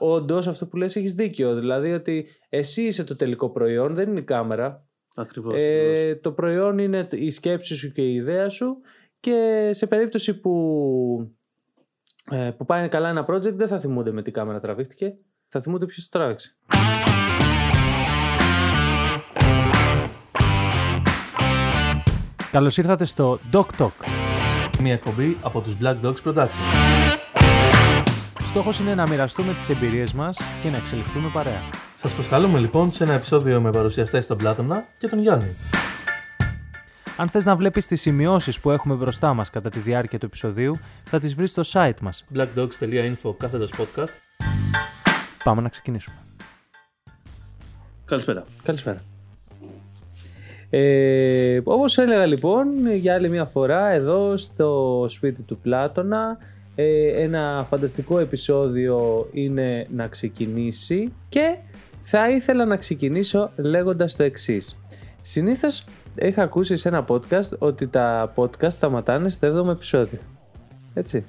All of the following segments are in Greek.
όντως αυτό που λες έχεις δίκιο. Δηλαδή ότι εσύ είσαι το τελικό προϊόν, δεν είναι η κάμερα. Ακριβώς. Ε, το προϊόν είναι η σκέψη σου και η ιδέα σου και σε περίπτωση που, ε, που πάει καλά ένα project δεν θα θυμούνται με τι κάμερα τραβήχτηκε, θα θυμούνται ποιος το τράβηξε. Καλώς ήρθατε στο Doc Talk. Μια εκπομπή από τους Black Dogs Production. Στόχος είναι να μοιραστούμε τις εμπειρίες μας και να εξελιχθούμε παρέα. Σας προσκαλούμε λοιπόν σε ένα επεισόδιο με παρουσιαστές τον Πλάτωνα και τον Γιάννη. Αν θες να βλέπεις τις σημειώσεις που έχουμε μπροστά μας κατά τη διάρκεια του επεισοδίου, θα τις βρεις στο site μας. blackdogs.info κάθετος podcast. Πάμε να ξεκινήσουμε. Καλησπέρα. Καλησπέρα. Ε, όπως έλεγα λοιπόν για άλλη μια φορά εδώ στο σπίτι του Πλάτωνα ε, ένα φανταστικό επεισόδιο είναι να ξεκινήσει και θα ήθελα να ξεκινήσω λέγοντας το εξής. Συνήθως είχα ακούσει σε ένα podcast ότι τα podcast σταματάνε στο 7ο επεισόδιο. Έτσι.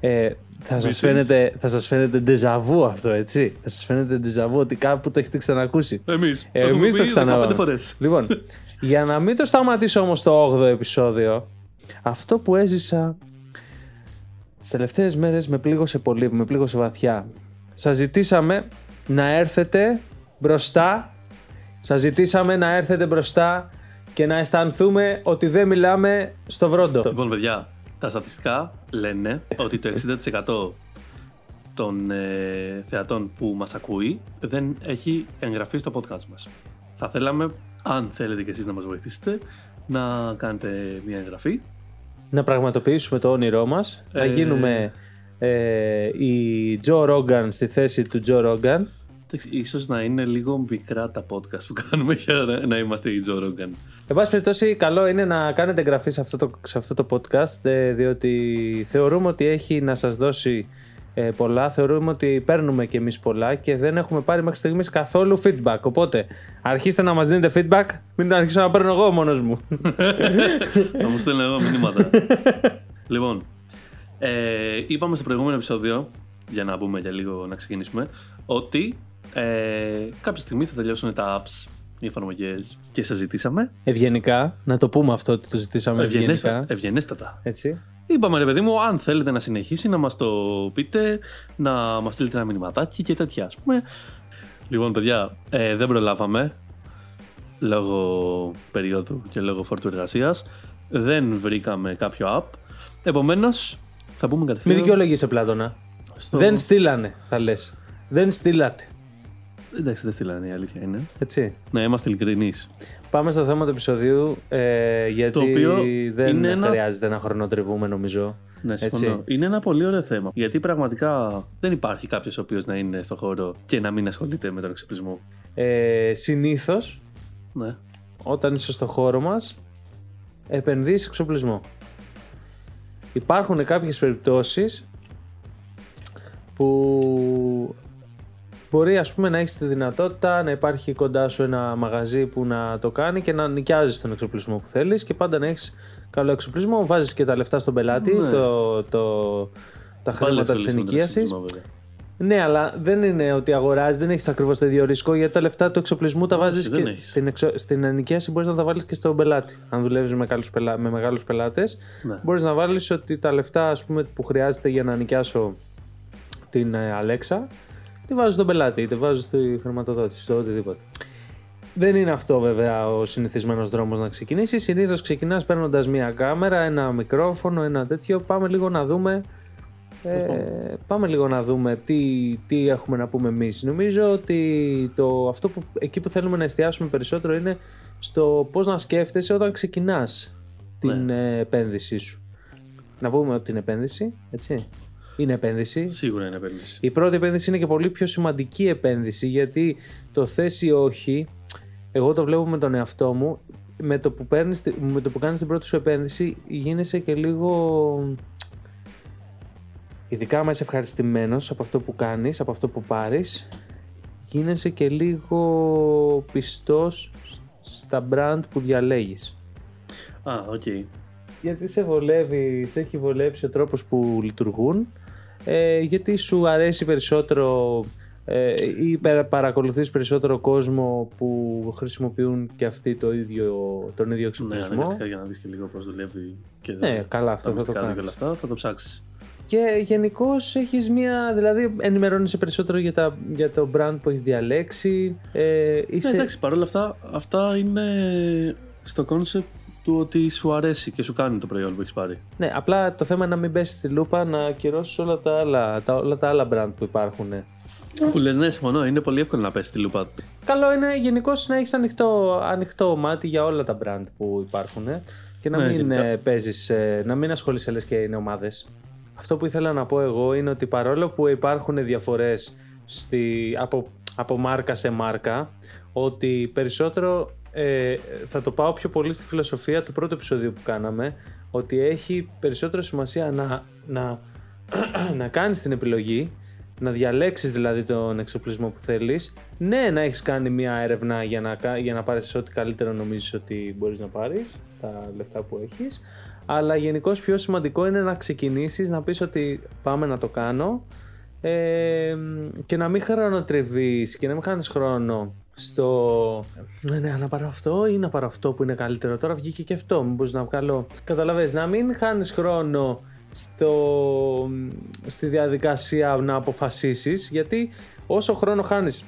Ε, θα σας, Μισείς. φαίνεται, θα σας φαίνεται déjà vu αυτό, έτσι. Θα σας φαίνεται déjà vu ότι κάπου το έχετε ξανακούσει. Εμείς. Ε, εμείς το ξαναβάμε. 15 φορές. Λοιπόν, για να μην το σταματήσω όμως το 8ο επεισόδιο, αυτό που έζησα τις τελευταίες μέρες με πλήγωσε πολύ, με πλήγωσε βαθιά. Σας ζητήσαμε να έρθετε μπροστά, σας ζητήσαμε να έρθετε μπροστά και να αισθανθούμε ότι δεν μιλάμε στο βρόντο. Λοιπόν, παιδιά, τα στατιστικά λένε ότι το 60% των ε, θεατών που μας ακούει δεν έχει εγγραφεί στο podcast μας. Θα θέλαμε, αν θέλετε και εσείς να μας βοηθήσετε, να κάνετε μια εγγραφή. Να πραγματοποιήσουμε το όνειρό μας, να Ε. γίνουμε ε, η Τζο Ρόγκαν στη θέση του Τζο Ρόγκαν. Εντάξει, Ίσως να είναι λίγο μικρά τα podcast που κάνουμε για να, να είμαστε η Joe Rogan. Εν πάση περιπτώσει, καλό είναι να κάνετε εγγραφή σε αυτό το, σε αυτό το podcast, ε, διότι θεωρούμε ότι έχει να σας δώσει ε, πολλά, θεωρούμε ότι παίρνουμε κι εμείς πολλά και δεν έχουμε πάρει μέχρι στιγμής καθόλου feedback. Οπότε, αρχίστε να μας δίνετε feedback, μην το αρχίσω να παίρνω εγώ μόνος μου. Θα μου στέλνω εγώ μηνύματα. λοιπόν, ε, είπαμε στο προηγούμενο επεισόδιο, για να πούμε για λίγο να ξεκινήσουμε, ότι ε, κάποια στιγμή θα τελειώσουν τα apps, οι εφαρμογές και σας ζητήσαμε. Ευγενικά, να το πούμε αυτό ότι το ζητήσαμε Ευγενέστα, ευγενικά. ευγενέστατα. Έτσι. Είπαμε ρε παιδί μου, αν θέλετε να συνεχίσει να μας το πείτε, να μας στείλετε ένα μηνυματάκι και τέτοια ας πούμε. Λοιπόν παιδιά, ε, δεν προλάβαμε λόγω περίοδου και λόγω φόρτου εργασίας. Δεν βρήκαμε κάποιο app. Επομένως, θα πούμε Μην κατευθείαν δικαιολογείσαι, Πλάτωνα. στο... Δεν στείλανε, θα λες. Δεν στείλατε. Εντάξει, δεν στείλανε η αλήθεια είναι. Έτσι. Να είμαστε ειλικρινείς. Πάμε στο θέμα του επεισοδίου, ε, γιατί Το οποίο δεν είναι ένα- χρειάζεται να χρονοτριβούμε νομίζω. Ναι, συμφωνώ. Έτσι. Είναι ένα πολύ ωραίο θέμα. Γιατί πραγματικά δεν υπάρχει κάποιος ο οποίος να είναι στο χώρο και να μην ασχολείται με τον εξοπλισμό. Ε, συνήθως, Ναι. όταν είσαι στο χώρο μας, επενδύεις σε εξοπλισμό. Υπάρχουν κάποιες περιπτώσεις που μπορεί ας πούμε να έχεις τη δυνατότητα να υπάρχει κοντά σου ένα μαγαζί που να το κάνει και να νοικιάζεις τον εξοπλισμό που θέλεις και πάντα να έχεις καλό εξοπλισμό, βάζεις και τα λεφτά στον πελάτη, Ναι. το, το, τα Πάλι χρήματα της ασχολείσαι με τον ενοικίασης. εξοπλισμό, βέβαια. Ναι, αλλά δεν είναι ότι αγοράζεις, δεν έχεις ακριβώς το ίδιο ρίσκο γιατί τα λεφτά του εξοπλισμού τα βάζεις δεν και έχεις. στην, εξο... στην ενοικίαση μπορείς να τα βάλεις και στον πελάτη. Αν δουλεύεις με, καλούς πελα... με μεγάλους πελάτες, Ναι. μπορείς να βάλεις ότι τα λεφτά ας πούμε, που χρειάζεται για να νοικιάσω την ε, Αλέξα, τη βάζω στον πελάτη, είτε βάζω στη χρηματοδότηση, στο οτιδήποτε. Δεν είναι αυτό βέβαια ο συνηθισμένος δρόμος να ξεκινήσει. Συνήθως ξεκινάς παίρνοντας μία κάμερα, ένα μικρόφωνο, ένα τέτοιο. Πάμε λίγο να δούμε ε, πάμε λίγο να δούμε τι, τι έχουμε να πούμε εμείς. Νομίζω ότι το, αυτό που, εκεί που θέλουμε να εστιάσουμε περισσότερο είναι στο πώς να σκέφτεσαι όταν ξεκινάς την ε, επένδυσή σου. Να πούμε ότι είναι επένδυση, έτσι. Είναι επένδυση. Σίγουρα είναι επένδυση. Η πρώτη επένδυση είναι και πολύ πιο σημαντική επένδυση γιατί το θες ή όχι, εγώ το βλέπω με τον εαυτό μου, με το που, παίρνεις, τη- με το που κάνεις την πρώτη σου επένδυση γίνεσαι και λίγο... Ειδικά άμα είσαι ευχαριστημένος από αυτό που κάνεις, από αυτό που πάρεις, γίνεσαι και λίγο πιστός στα brand που διαλέγεις. Α, οκ. Γιατί σε βολεύει, σε έχει βολέψει ο τρόπος που λειτουργούν ε, γιατί σου αρέσει περισσότερο ε, ή περα- παρακολουθείς περισσότερο κόσμο που χρησιμοποιούν και αυτοί το ίδιο, τον ίδιο Ναι, εξοπλισμό; αναγκαστικά για να δεις και λίγο πώς δουλεύει. Και Ναι, καλά, αυτό τα θα το μυστικά του και κάνεις. όλα αυτά, θα το ψάξεις. Και γενικώς έχεις μία. Δηλαδή, ενημερώνεσαι περισσότερο για, τα, για το brand που έχεις διαλέξει. Ε, είσαι... Ναι, εντάξει, παρόλα αυτά, αυτά είναι στο concept του ότι σου αρέσει και σου κάνει το προϊόν που έχεις πάρει. Ναι, απλά το θέμα είναι να μην πέσει στη λούπα να ακυρώσεις όλα τα άλλα, τα, όλα τα άλλα brand που υπάρχουν. Που λες, ναι, συμφωνώ, είναι πολύ εύκολο να πέσει τη λούπα. Καλό είναι γενικώ να έχεις ανοιχτό, ανοιχτό μάτι για όλα τα brand που υπάρχουν και να Ναι, μην γενικά. ε, παίζεις, ε, να μην ασχολείσαι λες και είναι ομάδες. Αυτό που ήθελα να πω εγώ είναι ότι παρόλο που υπάρχουν διαφορές στη, από, από μάρκα σε μάρκα, ότι περισσότερο ε, θα το πάω πιο πολύ στη φιλοσοφία του πρώτου επεισοδίου που κάναμε, ότι έχει περισσότερο σημασία να, να, να κάνεις την επιλογή, να διαλέξεις δηλαδή τον εξοπλισμό που θέλεις. Ναι, να έχεις κάνει μια έρευνα για να, κα- για να πάρεις ό,τι καλύτερο νομίζεις ότι μπορείς να πάρεις στα λεφτά που έχεις. Αλλά γενικώ πιο σημαντικό είναι να ξεκινήσεις, να πεις ότι πάμε να το κάνω ε, και να μην χρονοτριβείς και να μην χάνεις χρόνο στο ναι, ναι, να πάρω αυτό ή να πάρω αυτό που είναι καλύτερο. Τώρα βγήκε και αυτό, μήπως να βγάλω... Καταλαβες, να μην χάνεις χρόνο στο, στη διαδικασία να αποφασίσεις γιατί όσο χρόνο χάνεις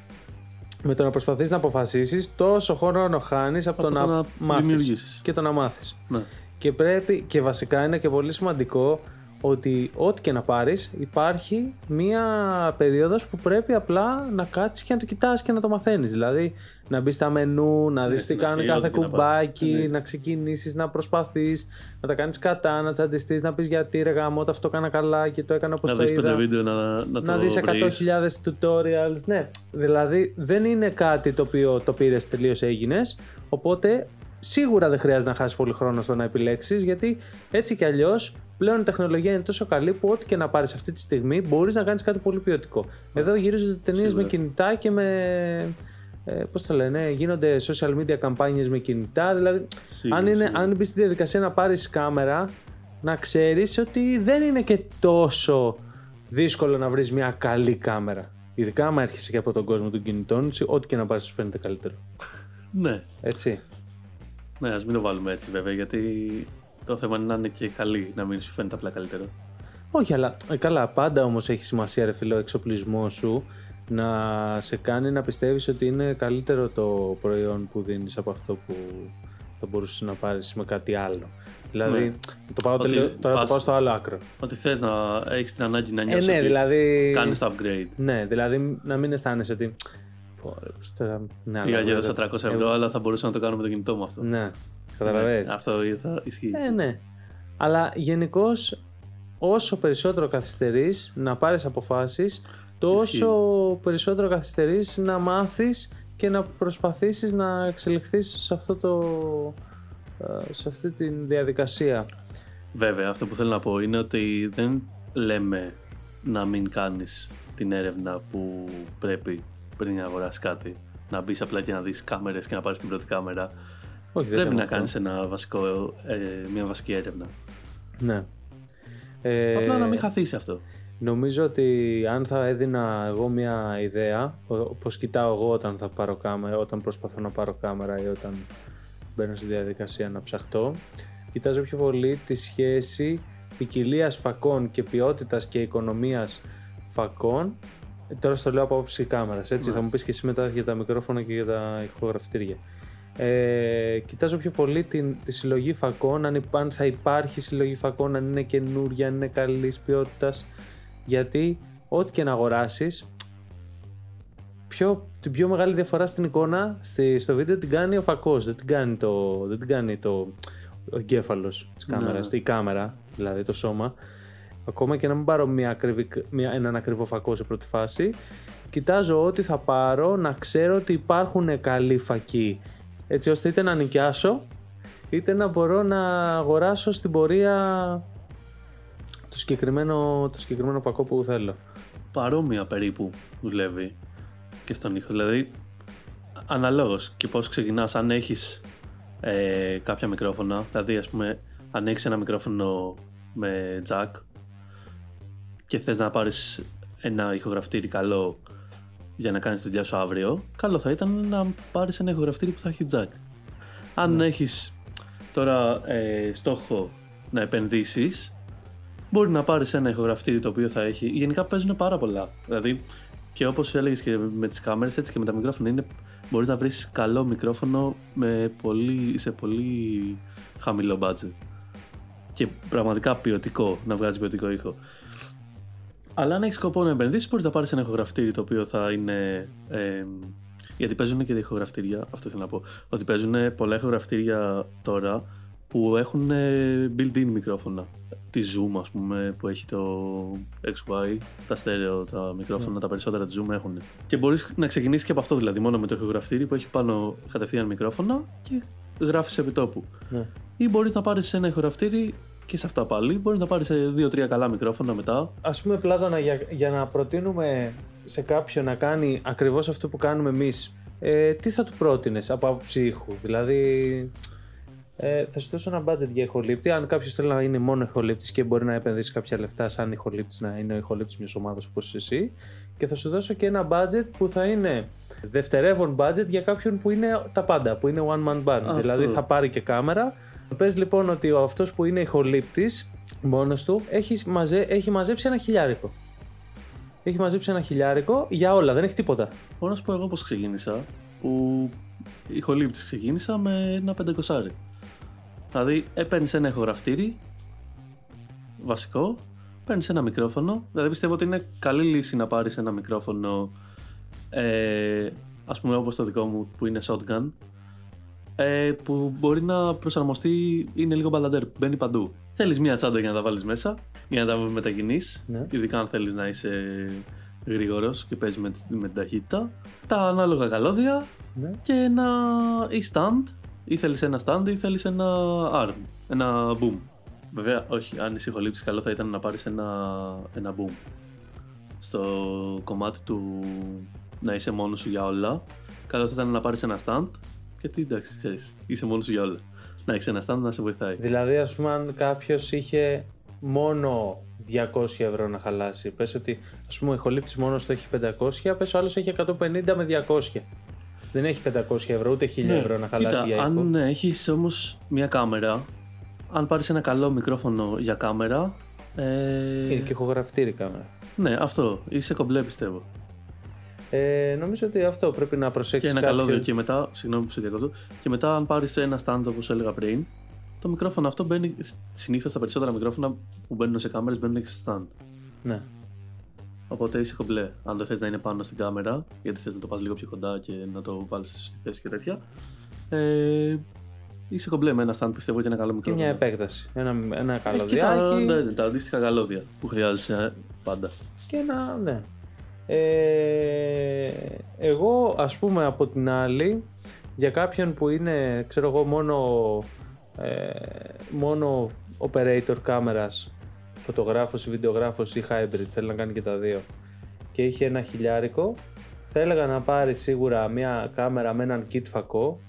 με το να προσπαθείς να αποφασίσεις τόσο χρόνο χάνεις από, Από το, το να, να μάθεις δημιουργήσεις. και το να μάθεις. Ναι. Και πρέπει, και βασικά είναι και πολύ σημαντικό ότι ό,τι και να πάρεις υπάρχει μία περίοδος που πρέπει απλά να κάτσεις και να το κοιτάς και να το μαθαίνεις. Δηλαδή να μπεις στα μενού, να δεις τι στην κάνει αρχή, κάθε ό,τι και να κουμπάκι, πάρεις. Ναι. να ξεκινήσεις, να προσπαθείς, να τα κάνεις κατά, να τσαντιστείς, να πεις γιατί ρε γάμο, αυτό έκανα καλά και το έκανα όπως Να το δεις είδα. πέντε βίντεο να, να, Να το δεις 100.000 βρεις. tutorials, ναι. Δηλαδή δεν είναι κάτι το οποίο το πήρες τελείως έγινες, οπότε σίγουρα δεν χρειάζεται να χάσεις πολύ χρόνο στο να επιλέξεις, γιατί έτσι κι αλλιώς πλέον η τεχνολογία είναι τόσο καλή που ό,τι και να πάρεις αυτή τη στιγμή μπορείς να κάνεις κάτι πολύ ποιοτικό. Εδώ γυρίζονται ταινίες με Σίγουρα. κινητά και με... Ε, πώς το λένε, γίνονται social media καμπάνιες με κινητά, δηλαδή Σίγουρα, αν, είναι, σίγουρα. αν μπεις στη διαδικασία να πάρεις κάμερα, να ξέρεις ότι δεν είναι και τόσο δύσκολο να βρεις μια καλή κάμερα. Ειδικά άμα έρχεσαι και από τον κόσμο των κινητών, ό,τι και να πάρεις σου φαίνεται καλύτερο. Ναι, Έτσι. ναι, ας μην το βάλουμε έτσι βέβαια, γιατί το θέμα είναι να είναι και καλή, να μην σου φαίνεται απλά καλύτερο. Όχι, αλλά ε, καλά, πάντα όμως έχει σημασία ρε φίλε ο εξοπλισμός σου να σε κάνει να πιστεύεις ότι είναι καλύτερο το προϊόν που δίνεις από αυτό που θα μπορούσες να πάρεις με κάτι άλλο. Δηλαδή, Ναι. το πάω Ότι τελείω- τώρα το πας- πάω στο άλλο άκρο. Ότι θες να έχεις την ανάγκη να Ε, νιώσεις. ναι, ότι δηλαδή. Κάνεις το upgrade. Ναι, δηλαδή να μην αισθάνεσαι ότι. Πω, ρε, πώς τώρα- Ναι, Πήγα αλλά και βέβαια- έδωσα 300 ευρώ, αλλά θα μπορούσα να το κάνω με το κινητό μου αυτό. Ναι, καταλαβες. Ναι, Αυτό θα ισχύει. Ε, ναι. Αλλά γενικώς όσο περισσότερο καθυστερείς να πάρεις αποφάσεις, τόσο περισσότερο καθυστερείς να μάθεις και να προσπαθήσεις να εξελιχθείς σε, αυτό το, ε, σε αυτή τη διαδικασία. Βέβαια, αυτό που θέλω να πω είναι ότι δεν λέμε να μην κάνεις την έρευνα που πρέπει πριν να αγοράσεις κάτι. Να μπεις απλά και να δεις κάμερες και να πάρεις την πρώτη κάμερα. Όχι, δεν πρέπει λέμε να αυτό. κάνεις ένα βασικό, ε, μια βασική έρευνα. Ναι. Ε, Απλά να μην χαθείς αυτό. Νομίζω ότι αν θα έδινα εγώ μια ιδέα, όπω κοιτάω εγώ όταν θα πάρω κάμερα, όταν προσπαθώ να πάρω κάμερα ή όταν μπαίνω στη διαδικασία να ψαχτώ, κοιτάζω πιο πολύ τη σχέση ποικιλίας φακών και ποιότητας και οικονομίας φακών. Ε, Τώρα στο λέω από άποψη κάμερας, έτσι. Ναι. Θα μου πεις και εσύ μετά για τα μικρόφωνα και για τα ηχογραφητήρια. Ε, κοιτάζω πιο πολύ την, τη συλλογή φακών, αν, υπά- αν θα υπάρχει συλλογή φακών, αν είναι καινούρια, αν είναι καλής ποιότητας. Γιατί ό,τι και να αγοράσεις, πιο, την πιο μεγάλη διαφορά στην εικόνα στη, στο βίντεο την κάνει ο φακός, δεν την κάνει το, δεν την κάνει το ο εγκέφαλος της Ναι. κάμερας, η κάμερα, δηλαδή το σώμα. Ακόμα και να μην πάρω μια ακριβή, μια, έναν ακριβό φακό σε πρώτη φάση, κοιτάζω ό,τι θα πάρω να ξέρω ότι υπάρχουν καλοί φακοί. Έτσι ώστε είτε να νοικιάσω, είτε να μπορώ να αγοράσω στην πορεία το συγκεκριμένο, το συγκεκριμένο φακό που θέλω. Παρόμοια περίπου δουλεύει και στον ήχο. Δηλαδή, αναλόγως και πώς ξεκινάς. Αν έχεις ε, κάποια μικρόφωνα, δηλαδή ας πούμε αν έχεις ένα μικρόφωνο με jack και θες να πάρεις ένα ηχογραφτήρι καλό για να κάνεις τη δουλειά σου αύριο, καλό θα ήταν να πάρεις ένα ηχογραφτήρι που θα έχει jack. Αν έχεις τώρα ε, στόχο να επενδύσεις, μπορεί να πάρεις ένα ηχογραφτήρι το οποίο θα έχει... Γενικά παίζουν πάρα πολλά. Δηλαδή, και όπως έλεγες και με τις κάμερες, έτσι και με τα μικρόφωνα, είναι, μπορείς να βρεις καλό μικρόφωνο με πολύ, σε πολύ χαμηλό budget. Και πραγματικά ποιοτικό, να βγάζει ποιοτικό ήχο. Αλλά αν έχεις σκοπό να επενδύσεις, μπορείς να πάρεις ένα ηχογραφτήρι το οποίο θα είναι. Ε, γιατί παίζουν και τα ηχογραφτήρια, αυτό θέλω να πω. Ότι παίζουν πολλά ηχογραφτήρια τώρα που έχουν ε, built-in μικρόφωνα. Τη Zoom, ας πούμε, που έχει το XY, τα στέρεο, τα μικρόφωνα, τα περισσότερα της Zoom έχουν. Και μπορείς να ξεκινήσεις και από αυτό δηλαδή, μόνο με το ηχογραφτήρι που έχει πάνω κατευθείαν μικρόφωνα και γράφεις επί τόπου. Ναι. Ή μπορείς να πάρεις ένα ηχογραφτήρι και σε αυτά πάλι. Μπορείς να πάρεις δύο-τρία καλά μικρόφωνα μετά. Α πούμε, Πλάτωνα, για, για να προτείνουμε σε κάποιον να κάνει ακριβώς αυτό που κάνουμε εμείς, ε, τι θα του πρότεινες από άποψη ήχου; Δηλαδή, ε, θα σου δώσω ένα budget για ηχολήπτη. Αν κάποιος θέλει να είναι μόνο ηχολήπτης και μπορεί να επενδύσει κάποια λεφτά, σαν ηχολήπτης, να είναι ο ηχολήπτης μιας ομάδας όπως εσύ. Και θα σου δώσω και ένα budget που θα είναι δευτερεύον budget για κάποιον που είναι τα πάντα, που είναι one man band. Αυτό. Δηλαδή θα πάρει και κάμερα. Πες λοιπόν ότι ο αυτός που είναι ηχολήπτης μόνος του έχει, μαζε, έχει μαζέψει ένα χιλιάρικο. Έχει μαζέψει ένα χιλιάρικο για όλα, δεν έχει τίποτα. Μπορώ να σου πω εγώ πώς ξεκίνησα. Που ηχολήπτης ξεκίνησα με ένα πεντακοσάρι. Δηλαδή έπαιρνε ένα ηχογραφτήρι βασικό, παίρνεις ένα μικρόφωνο. Δηλαδή πιστεύω ότι είναι καλή λύση να πάρεις ένα μικρόφωνο. Ε, Α πούμε όπως το δικό μου που είναι shotgun. Ε, που μπορεί να προσαρμοστεί, είναι λίγο μπαλαντέρ, μπαίνει παντού. Θέλεις μία τσάντα για να τα βάλεις μέσα, για να τα μετακινήσει. Ναι. Ειδικά αν θέλεις να είσαι γρήγορος και παίζεις με, με την ταχύτητα. Τα ανάλογα καλώδια Ναι. και ένα ή stand, ή θέλεις ένα stand ή θέλεις ένα arm, ένα boom. Βέβαια, όχι, αν είσαι ηχολήπτης καλό θα ήταν να πάρεις ένα, ένα boom. Στο κομμάτι του να είσαι μόνος σου για όλα, καλό θα ήταν να πάρεις ένα stand, γιατί εντάξει, ξέρεις, είσαι μόνος σου για όλα. Να έχεις ένα stand να σε βοηθάει. Δηλαδή, ας πούμε, αν κάποιος είχε μόνο 200 ευρώ να χαλάσει, πες ότι ας πούμε ο ηχολήπτης μόνος του έχει 500, πες ο άλλος έχει 150 με 200. Δεν έχει 500 ευρώ ούτε 1000 ευρώ να χαλάσει Ναι. Κοίτα, για ήχο. αν έχεις όμως μια κάμερα, αν πάρεις ένα καλό μικρόφωνο για κάμερα, ε, Είναι και ηχογραφτήρι κάμερα. ναι, αυτό, είσαι κομπλέ πιστεύω. Ε, νομίζω ότι αυτό πρέπει να προσέξεις Και ένα κάποιος. καλώδιο και μετά, συγγνώμη που σε διακόπτω, και μετά αν πάρεις ένα stand όπως έλεγα πριν, το μικρόφωνο αυτό μπαίνει, συνήθως τα περισσότερα μικρόφωνα που μπαίνουν σε κάμερες μπαίνουν και σε stand. Ναι. Οπότε είσαι κομπλέ. Αν το θες να είναι πάνω στην κάμερα, γιατί θες να το πας λίγο πιο κοντά και να το βάλεις στη σωστή θέση και τέτοια, ε, είσαι κομπλέ με ένα stand πιστεύω και ένα καλό Και μικρόφωνο. μια επέκταση. Ένα, ένα Έχει και τα, καλωδιάκι ναι, τα αντίστοιχα καλώδια που χρειάζεσαι πάντα. και ένα. Ναι. Ε, εγώ ας πούμε από την άλλη για κάποιον που είναι ξέρω εγώ μόνο ε, μόνο operator κάμερας φωτογράφος ή βιντεογράφος ή hybrid θέλει να κάνει και τα δύο και είχε ένα χιλιάρικο θα έλεγα να πάρει σίγουρα μια κάμερα με έναν kit φακό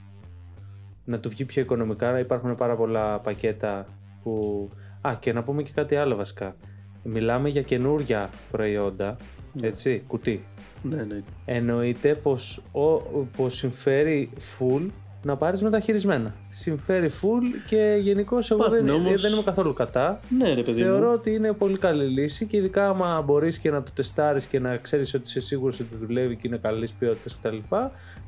να του βγει πιο οικονομικά υπάρχουν πάρα πολλά πακέτα που α και να πούμε και κάτι άλλο βασικά. Μιλάμε για καινούρια προϊόντα έτσι κουτί Ναι, ναι. εννοείται πως, ο, πως συμφέρει full να πάρεις μεταχειρισμένα. Συμφέρει full και γενικώ εγώ δεν, Υπάρχουν όμως- δεν είμαι καθόλου κατά. Ναι, ρε παιδί Θεωρώ μου. ότι είναι πολύ καλή λύση και ειδικά άμα μπορείς και να το τεστάρεις και να ξέρεις ότι είσαι σίγουρος ότι δουλεύει και είναι καλής ποιότητας κτλ.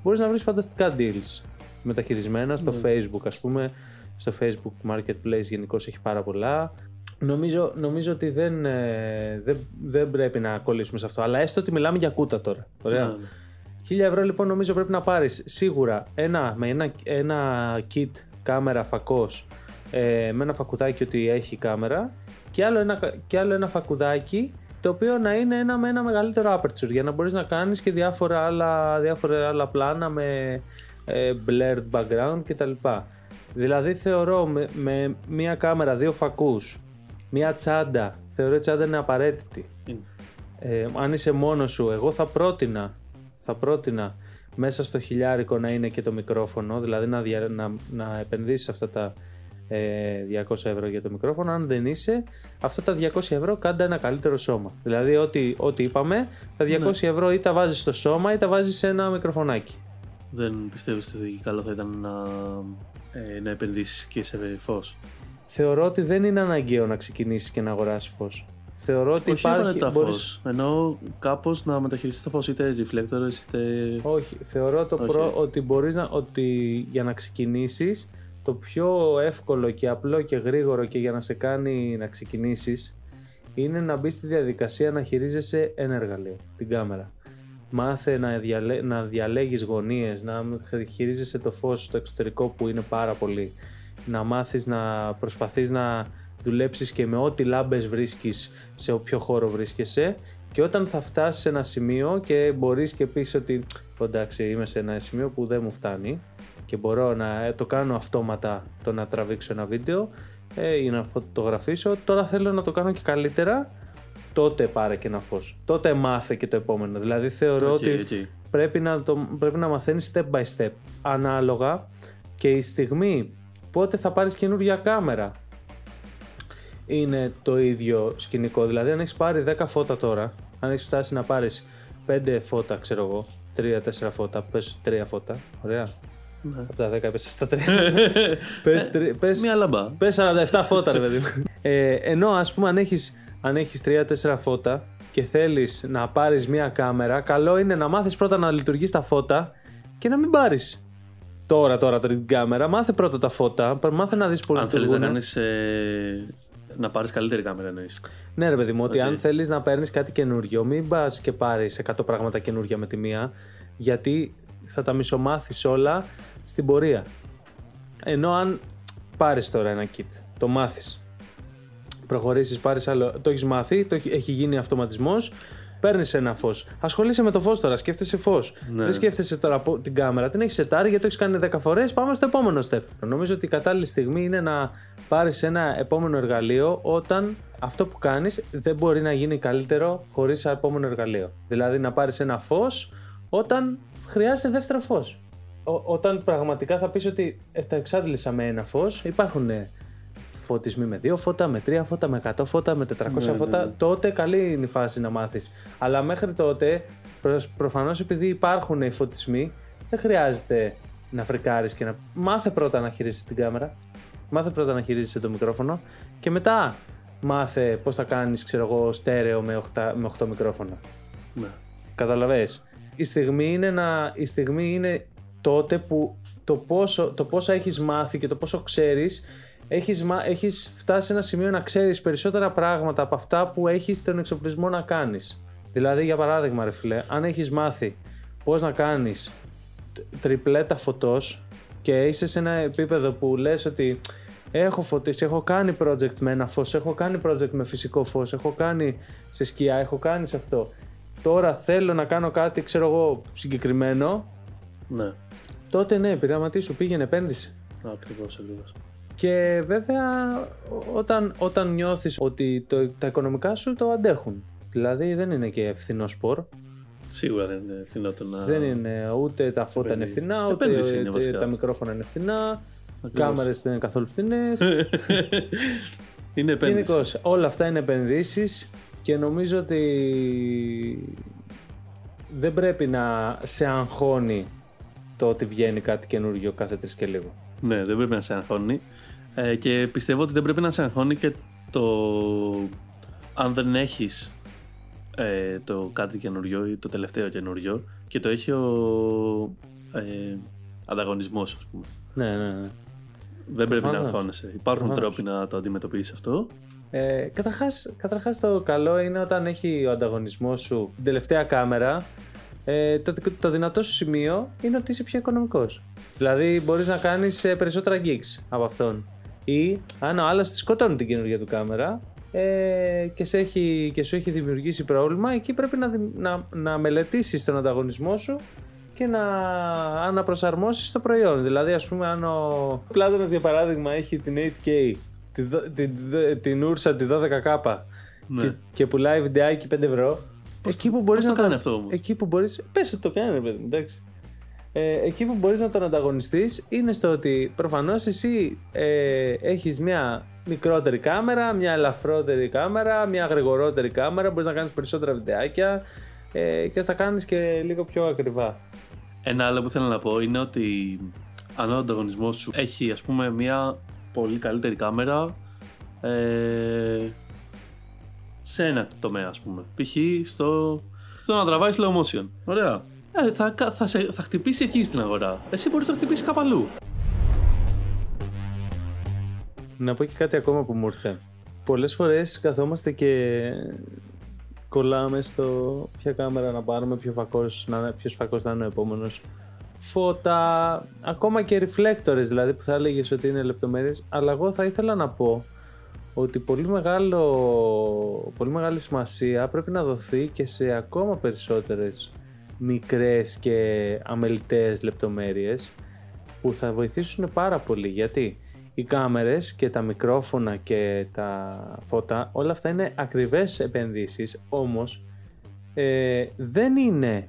Μπορείς να βρεις φανταστικά deals μεταχειρισμένα στο Ναι. facebook ας πούμε. Στο facebook marketplace γενικώς έχει πάρα πολλά. Νομίζω, νομίζω ότι δεν, ε, δεν, δεν πρέπει να κολλήσουμε σε αυτό. Αλλά έστω ότι μιλάμε για κούτα τώρα. Ωραία. Ναι, ναι. 1000 ευρώ λοιπόν νομίζω πρέπει να πάρεις σίγουρα ένα, με ένα, ένα kit κάμερα φακός ε, με ένα φακουδάκι ότι έχει κάμερα και άλλο, ένα, και άλλο ένα φακουδάκι το οποίο να είναι ένα με ένα μεγαλύτερο aperture για να μπορείς να κάνεις και διάφορα άλλα, διάφορα άλλα πλάνα με ε, blurred background κτλ. Δηλαδή θεωρώ με, με μία κάμερα, δύο φακούς, μία τσάντα, θεωρώ η τσάντα είναι απαραίτητη. Είναι. Ε, αν είσαι μόνος σου, εγώ θα πρότεινα, θα πρότεινα μέσα στο χιλιάρικο να είναι και το μικρόφωνο, δηλαδή να, δια, να, να επενδύσεις αυτά τα ε, 200 ευρώ για το μικρόφωνο. Αν δεν είσαι, αυτά τα 200 ευρώ κάντε ένα καλύτερο σώμα. Δηλαδή, ό,τι, ό,τι είπαμε, τα 200 Ναι. ευρώ ή τα βάζεις στο σώμα ή τα βάζεις σε ένα μικροφωνάκι. Δεν πιστεύεις ότι καλό θα ήταν να, ε, να επενδύσεις και σε φως; Θεωρώ ότι δεν είναι αναγκαίο να ξεκινήσεις και να αγοράσεις φως. Θεωρώ ότι Όχι υπάρχει. απαραίτητα μπορείς- φως. Ενώ κάπως να μεταχειριστείς το φως είτε reflectors είτε... Όχι, θεωρώ το Όχι. προ, ότι μπορείς να, ότι για να ξεκινήσεις το πιο εύκολο και απλό και γρήγορο και για να σε κάνει να ξεκινήσεις είναι να μπεις στη διαδικασία να χειρίζεσαι ένα εργαλείο, την κάμερα. Μάθε να, διαλέ, να διαλέγεις γωνίες, να χειρίζεσαι το φως στο εξωτερικό που είναι πάρα πολύ. Να μάθεις να προσπαθείς να δουλέψεις και με ό,τι λάμπες βρίσκεις σε όποιο χώρο βρίσκεσαι και όταν θα φτάσεις σε ένα σημείο και μπορείς και πεις ότι «Ω, εντάξει είμαι σε ένα σημείο που δεν μου φτάνει και μπορώ να ε, το κάνω αυτόματα το να τραβήξω ένα βίντεο ε, ή να φωτογραφίσω, τώρα θέλω να το κάνω και καλύτερα τότε πάρε και ένα φως. Τότε μάθε και το επόμενο. Δηλαδή θεωρώ Οκ, ότι οκ. πρέπει να, το, πρέπει να μαθαίνεις step by step ανάλογα και η στιγμή πότε θα πάρεις καινούργια κάμερα; Είναι το ίδιο σκηνικό δηλαδή αν έχεις πάρει 10 φώτα τώρα αν έχεις φτάσει να πάρεις 5 φώτα ξέρω εγώ 3-4 φώτα πες 3 φώτα ωραία Ναι. από τα 10 έπεσες στα 3 πες, τρι- πες, Μια λαμπά. Πες 47 φώτα, ρε παιδί μου. Ε, ενώ ας πούμε, αν έχεις αν έχεις 3-4 φώτα και θέλεις να πάρεις μία κάμερα, καλό είναι να μάθεις πρώτα να λειτουργείς τα φώτα και να μην πάρεις τώρα, τώρα την κάμερα. Μάθε πρώτα τα φώτα, μάθε να δεις πώς Αν θέλεις λειτουργούν. να κάνεις... ε, να πάρεις καλύτερη κάμερα εννοείς. Ναι, ρε παιδί μου, ότι Οκ. αν θέλεις να παίρνεις κάτι καινούριο, μην πας και πάρεις 100 πράγματα καινούργια με τη μία, γιατί θα τα μισομάθεις όλα στην πορεία. Ενώ αν πάρεις τώρα ένα kit, το μάθεις, προχωρήσεις, πάρεις άλλο, το έχεις μάθει, το έχει, έχει γίνει αυτοματισμός, παίρνεις ένα φως. Ασχολείσαι με το φως τώρα, σκέφτεσαι φως. Ναι. Δεν σκέφτεσαι τώρα πο- την κάμερα, την έχεις σετάρει γιατί το έχεις κάνει 10 φορές. Πάμε στο επόμενο step. Νομίζω ότι η κατάλληλη στιγμή είναι να πάρεις ένα επόμενο εργαλείο όταν αυτό που κάνεις δεν μπορεί να γίνει καλύτερο χωρίς επόμενο εργαλείο. Δηλαδή να πάρεις ένα φως όταν χρειάζεται δεύτερο φως. Όταν πραγματικά θα πεις ότι ε, τα εξάντλησα με ένα φως, υπάρχουν ε, φωτισμοί με δύο φώτα, με τρία φώτα, με 100 φώτα, με 400 Ναι, ναι, φώτα, ναι. τότε καλή είναι η φάση να μάθεις. Αλλά μέχρι τότε, προς, προφανώς επειδή υπάρχουν οι φωτισμοί, δεν χρειάζεται να φρικάρεις και να... Μάθε πρώτα να χειρίζεσαι την κάμερα, μάθε πρώτα να χειρίζεσαι το μικρόφωνο και μετά μάθε πώς θα κάνεις, ξέρω εγώ, στέρεο με 8, με 8 μικρόφωνα. Ναι. Καταλαβες. Η στιγμή είναι, να, η στιγμή είναι τότε που το πόσο, το πόσο έχεις μάθει και το πόσο ξέρεις έχεις, μα- έχεις φτάσει σε ένα σημείο να ξέρεις περισσότερα πράγματα από αυτά που έχεις τον εξοπλισμό να κάνεις. Δηλαδή για παράδειγμα ρε φίλε, αν έχεις μάθει πώς να κάνεις τ- τριπλέτα φωτός και είσαι σε ένα επίπεδο που λες ότι έχω φωτίσει, έχω κάνει project με ένα φως, έχω κάνει project με φυσικό φως, έχω κάνει σε σκιά, έχω κάνει σε αυτό. Τώρα θέλω να κάνω κάτι, ξέρω εγώ, συγκεκριμένο, Ναι. τότε ναι, πειραματίσου, πήγαινε, επένδυση. Ακριβώς, ακριβώς. Και βέβαια ό- όταν, όταν νιώθεις ότι το, τα οικονομικά σου το αντέχουν. Δηλαδή δεν είναι και ευθυνό σπορ. Σίγουρα δεν είναι φθηνότερο να... Δεν είναι ούτε τα φώτα είναι Επένδυση. φθηνά, ούτε, Επένδυση είναι ούτε βασικά. τα μικρόφωνα είναι φθηνά, Ακριβώς. κάμερες δεν είναι καθόλου φθηνές. είναι επένδυση. Γενικώς, όλα αυτά είναι επενδύσεις και νομίζω ότι δεν πρέπει να σε αγχώνει το ότι βγαίνει κάτι καινούργιο κάθε τρεις και λίγο. Ναι, δεν πρέπει να σε αγχώνει. Ε, και πιστεύω ότι δεν πρέπει να σε αγχώνει και το αν δεν έχεις ε, το κάτι καινούριο ή το τελευταίο καινούριο και το έχει ο ε, ανταγωνισμός ας πούμε. Ναι, ναι, ναι. Δεν πρέπει να Προφανώς. αγχώνεσαι. Υπάρχουν Προφανώς. τρόποι να το αντιμετωπίσεις αυτό. Ε, καταρχάς, καταρχάς το καλό είναι όταν έχει ο ανταγωνισμός σου την τελευταία κάμερα ε, το, το δυνατό σου σημείο είναι ότι είσαι πιο οικονομικός. Δηλαδή μπορείς να κάνεις ε, περισσότερα gigs από αυτόν. Ή αν ο άλλος της σκοτώνει την καινούργια του κάμερα ε, και, σε έχει, και σου έχει δημιουργήσει πρόβλημα, εκεί πρέπει να, δη- να, να μελετήσεις τον ανταγωνισμό σου και να αναπροσαρμόσεις το προϊόν. Δηλαδή, ας πούμε, αν ο Πλάτωνας για παράδειγμα έχει την 8K, τη δο- την, δο- την Ursa τη 12K Ναι. και, και πουλάει βιντεάκι 5 ευρώ, εκεί που μπορείς πώς να το κάνεις αυτό όμως; Εκεί που μπορείς, πες ότι το κάνει ρε παιδί μου, εντάξει. Ε, εκεί που μπορείς να τον ανταγωνιστείς είναι στο ότι προφανώς εσύ ε, έχεις μια μικρότερη κάμερα, μια ελαφρότερη κάμερα, μια γρηγορότερη κάμερα, μπορείς να κάνεις περισσότερα βιντεάκια ε, και θα κάνεις και λίγο πιο ακριβά. Ένα άλλο που θέλω να πω είναι ότι αν ο ανταγωνισμός σου έχει ας πούμε μια πολύ καλύτερη κάμερα ε, σε ένα τομέα ας πούμε. Π.χ. στο, στο να τραβάει slow motion. Ωραία. Ε, θα, θα, σε, θα χτυπήσει εκεί στην αγορά. Εσύ μπορείς να χτυπήσεις κάπου αλλού. Να πω και κάτι ακόμα που μου ήρθε. Πολλές φορές καθόμαστε και κολλάμε στο ποια κάμερα να πάρουμε, ποιο φακός, να, ποιος φακός θα είναι ο επόμενος. Φώτα, ακόμα και reflectors δηλαδή που θα έλεγες ότι είναι λεπτομέρειες. Αλλά εγώ θα ήθελα να πω ότι πολύ, μεγάλο, πολύ μεγάλη σημασία πρέπει να δοθεί και σε ακόμα περισσότερες μικρές και αμελητές λεπτομέρειες που θα βοηθήσουν πάρα πολύ γιατί οι κάμερες και τα μικρόφωνα και τα φώτα όλα αυτά είναι ακριβές επενδύσεις όμως ε, δεν είναι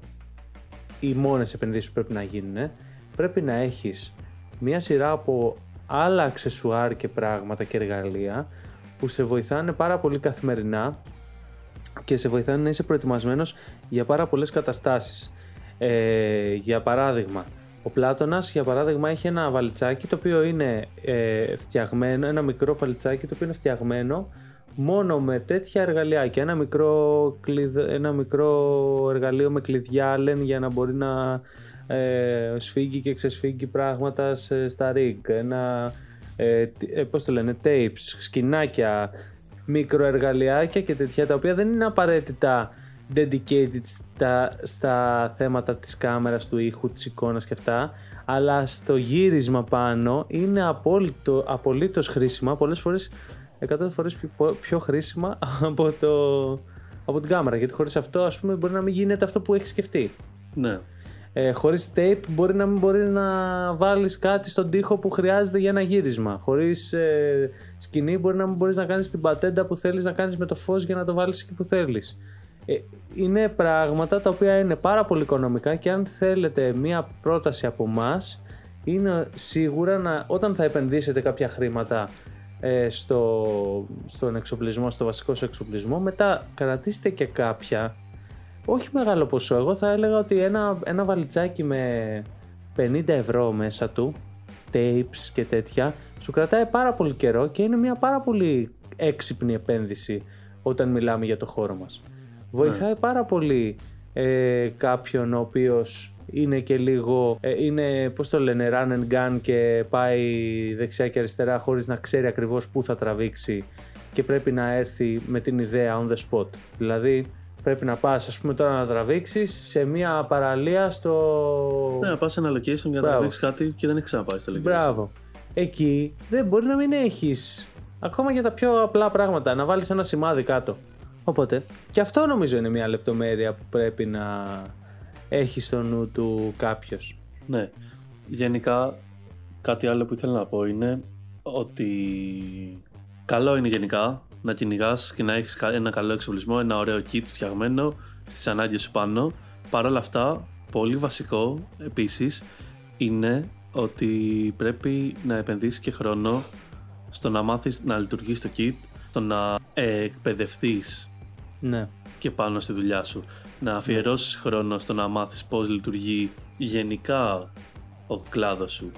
οι μόνες επενδύσεις που πρέπει να γίνουν. Πρέπει να έχεις μια σειρά από άλλα αξεσουάρ και πράγματα και εργαλεία που σε βοηθάνε πάρα πολύ καθημερινά και σε βοηθάνε να είσαι προετοιμασμένος για πάρα πολλές καταστάσεις. Ε, για παράδειγμα, ο Πλάτωνας για παράδειγμα έχει ένα βαλιτσάκι το οποίο είναι ε, φτιαγμένο, ένα μικρό βαλιτσάκι το οποίο είναι φτιαγμένο μόνο με τέτοια εργαλεία και ένα μικρό, ένα μικρό εργαλείο με κλειδιά λένε για να μπορεί να ε, σφίγγει και ξεσφίγγει πράγματα στα rig, ένα ε, ε, πώς το λένε, tapes, σκηνάκια, μικροεργαλειάκια και τέτοια τα οποία δεν είναι απαραίτητα dedicated στα, στα θέματα της κάμερας, του ήχου, της εικόνας και αυτά αλλά στο γύρισμα πάνω είναι απόλυτο, απολύτως χρήσιμα πολλές φορές 100 φορές πιο, πιο χρήσιμα από, το, από την κάμερα γιατί χωρίς αυτό ας πούμε μπορεί να μην γίνεται αυτό που έχει σκεφτεί. Ναι ε, χωρίς tape μπορεί να μην μπορεί να βάλεις κάτι στον τοίχο που χρειάζεται για ένα γύρισμα. Χωρίς ε, σκηνή μπορεί να μην μπορείς να κάνεις την πατέντα που θέλεις να κάνεις με το φως για να το βάλεις εκεί που θέλεις. Ε, είναι πράγματα τα οποία είναι πάρα πολύ οικονομικά και αν θέλετε μία πρόταση από εμάς είναι σίγουρα να, όταν θα επενδύσετε κάποια χρήματα ε, στο, στον εξοπλισμό, στο βασικό σου εξοπλισμό μετά κρατήστε και κάποια όχι μεγάλο ποσό. Εγώ θα έλεγα ότι ένα, ένα βαλιτσάκι με 50 ευρώ μέσα του, tapes και τέτοια, σου κρατάει πάρα πολύ καιρό και είναι μια πάρα πολύ έξυπνη επένδυση όταν μιλάμε για το χώρο μας. Βοηθάει ναι. πάρα πολύ ε, κάποιον ο οποίος είναι και λίγο, ε, είναι πώς το λένε, run and gun και πάει δεξιά και αριστερά χωρίς να ξέρει ακριβώς πού θα τραβήξει και πρέπει να έρθει με την ιδέα on the spot. Δηλαδή πρέπει να πας ας πούμε τώρα να τραβήξεις σε μια παραλία στο... Ναι, να πας σε ένα location για να τραβήξεις κάτι και δεν έχει ξαναπάει στο location. Μπράβο. Εκεί δεν μπορεί να μην έχεις ακόμα για τα πιο απλά πράγματα, να βάλεις ένα σημάδι κάτω. Οπότε, και αυτό νομίζω είναι μια λεπτομέρεια που πρέπει να έχεις στο νου του κάποιος. Ναι. Γενικά, κάτι άλλο που ήθελα να πω είναι ότι καλό είναι γενικά να κυνηγάς και να έχεις ένα καλό εξοπλισμό, ένα ωραίο kit φτιαγμένο στις ανάγκες σου πάνω. Παρ' όλα αυτά, πολύ βασικό επίσης είναι ότι πρέπει να επενδύσεις και χρόνο στο να μάθεις να λειτουργείς το kit, στο να εκπαιδευτείς ναι. και πάνω στη δουλειά σου. Να αφιερώσεις χρόνο στο να μάθεις πώς λειτουργεί γενικά ο κλάδος σου.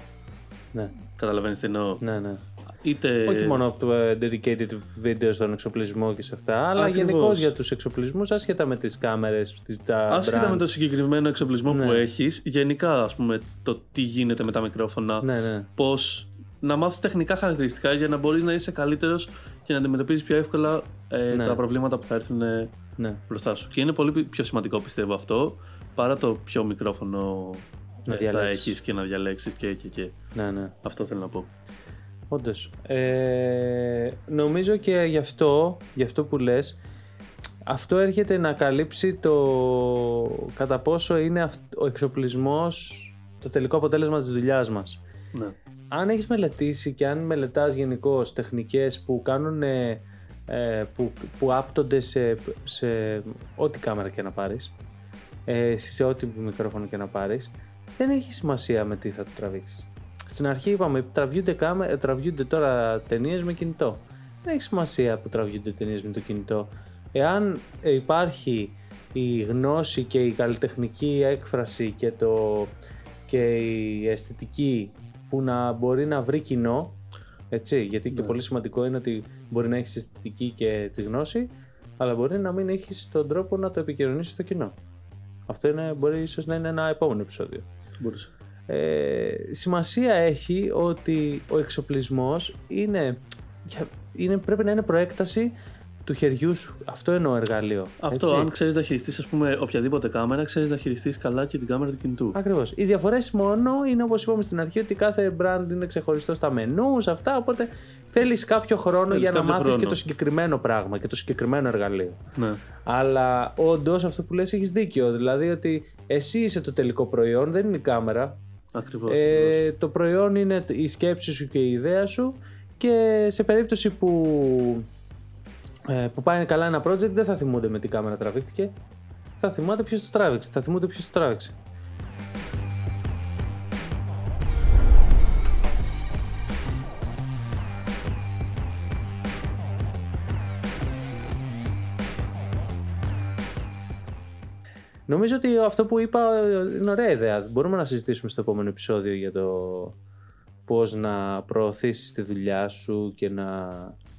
Ναι. Καταλαβαίνεις τι εννοώ; Ναι, ναι. Είτε... Όχι μόνο από το ε, dedicated video στον εξοπλισμό και σε αυτά, αλλά γενικώς για τους εξοπλισμούς, άσχετα με τις κάμερες, τα Άσχετα με το συγκεκριμένο εξοπλισμό ναι. που έχεις, γενικά ας πούμε το τι γίνεται με τα μικρόφωνα, ναι, ναι. πώς να μάθεις τεχνικά χαρακτηριστικά για να μπορείς να είσαι καλύτερος και να αντιμετωπίζεις πιο εύκολα ε, ναι. τα προβλήματα που θα έρθουν ε, ναι. μπροστά σου. Και είναι πολύ πιο σημαντικό πιστεύω αυτό παρά το πιο μικρόφωνο να ε, θα έχεις και να διαλέξεις και, και, και. Ναι, ναι. Αυτό θέλω να πω. Όντως. Ε, νομίζω και γι' αυτό, γι' αυτό που λες, αυτό έρχεται να καλύψει το κατά πόσο είναι ο εξοπλισμός το τελικό αποτέλεσμα της δουλειάς μας. Ναι. Αν έχεις μελετήσει και αν μελετάς γενικώ τεχνικές που κάνουν ε, που, που άπτονται σε, σε ό,τι κάμερα και να πάρεις ε, σε ό,τι μικρόφωνο και να πάρεις δεν έχει σημασία με τι θα το τραβήξεις. Στην αρχή είπαμε, τραβιούνται, κάμε, τραβιούνται τώρα ταινίες με κινητό. Δεν έχει σημασία που τραβιούνται ταινίες με το κινητό. Εάν ε, υπάρχει η γνώση και η καλλιτεχνική έκφραση και, το, και η αισθητική που να μπορεί να βρει κοινό, έτσι, γιατί και Ναι. πολύ σημαντικό είναι ότι μπορεί να έχεις αισθητική και τη γνώση, αλλά μπορεί να μην έχεις τον τρόπο να το επικοινωνήσεις στο κοινό. Αυτό είναι, μπορεί ίσως να είναι ένα επόμενο επεισόδιο. Μπορούσε. Ε, σημασία έχει ότι ο εξοπλισμός είναι, για- είναι, πρέπει να είναι προέκταση του χεριού σου. Αυτό είναι ο εργαλείο. Αυτό, έτσι. αν ξέρεις να χειριστείς, ας πούμε, οποιαδήποτε κάμερα, ξέρεις να χειριστείς καλά και την κάμερα του κινητού. Ακριβώς. Οι διαφορές μόνο είναι όπως είπαμε στην αρχή ότι κάθε brand είναι ξεχωριστό στα μενού, σε αυτά, οπότε θέλεις κάποιο χρόνο Θέλεις για να κάποιο μάθεις χρόνο. και το συγκεκριμένο πράγμα και το συγκεκριμένο εργαλείο. Ναι. Αλλά όντως αυτό που λες έχεις δίκιο. Δηλαδή ότι εσύ είσαι το τελικό προϊόν, δεν είναι η κάμερα. Ακριβώς. Ε, το προϊόν είναι η σκέψη σου και η ιδέα σου και σε περίπτωση που, ε, που πάει καλά ένα project δεν θα θυμούνται με τι κάμερα τραβήχτηκε. Θα θυμάται ποιος το τράβηξε. Θα θυμούνται ποιος το τράβηξε. Νομίζω ότι αυτό που είπα ε, είναι ωραία ιδέα. Μπορούμε να συζητήσουμε στο επόμενο επεισόδιο για το πώς να προωθήσεις τη δουλειά σου και να...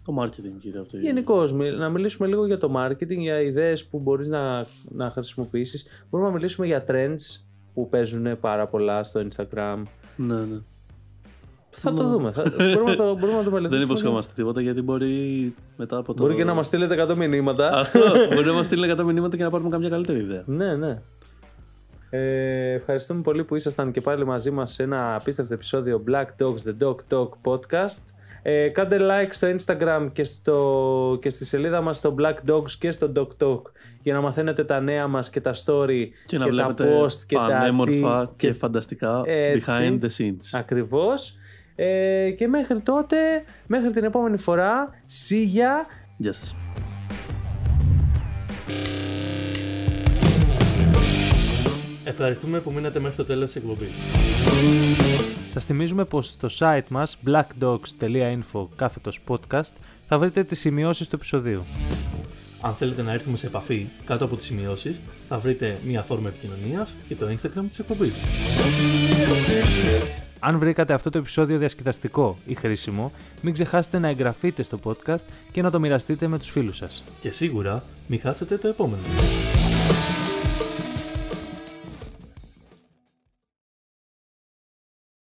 Το marketing κύριε αυτό. Γενικώ, να μιλήσουμε λίγο για το marketing, για ιδέες που μπορείς να, να χρησιμοποιήσεις. Μπορούμε να μιλήσουμε για trends που παίζουν πάρα πολλά στο Instagram. Ναι, ναι. Θα το δούμε. Θα, μπορούμε, να το, μπορούμε να το μελετήσουμε. Δεν υποσχόμαστε τίποτα γιατί μπορεί μετά από το. Μπορεί και να μας στείλετε 100 μηνύματα. Αυτό. μπορεί να μας στείλει 100 μηνύματα και να πάρουμε καμιά καλύτερη ιδέα. Ναι, ναι. Ε, ευχαριστούμε πολύ που ήσασταν και πάλι μαζί μας σε ένα απίστευτο επεισόδιο Black Dogs The Dog Talk Podcast. Ε, κάντε like στο Instagram και, στο, και στη σελίδα μας στο Black Dogs και στο Dog Talk για να μαθαίνετε τα νέα μας και τα story Και να τα βλέπετε post και τα πανέμορφα τι- και, φανταστικά Έτσι. behind the scenes. Ακριβώς. Ε, και μέχρι τότε, μέχρι την επόμενη φορά, σίγια. Γεια σας. Ευχαριστούμε που μείνατε μέχρι το τέλος της εκπομπής. Σας θυμίζουμε πως στο site μας blackdogs.info κάθετος podcast θα βρείτε τις σημειώσεις του επεισοδίου. Αν θέλετε να έρθουμε σε επαφή κάτω από τις σημειώσεις, θα βρείτε μια φόρμα επικοινωνίας και το Instagram της εκπομπής. Αν βρήκατε αυτό το επεισόδιο διασκεδαστικό ή χρήσιμο, μην ξεχάσετε να εγγραφείτε στο podcast και να το μοιραστείτε με τους φίλους σας. Και σίγουρα μην χάσετε το επόμενο.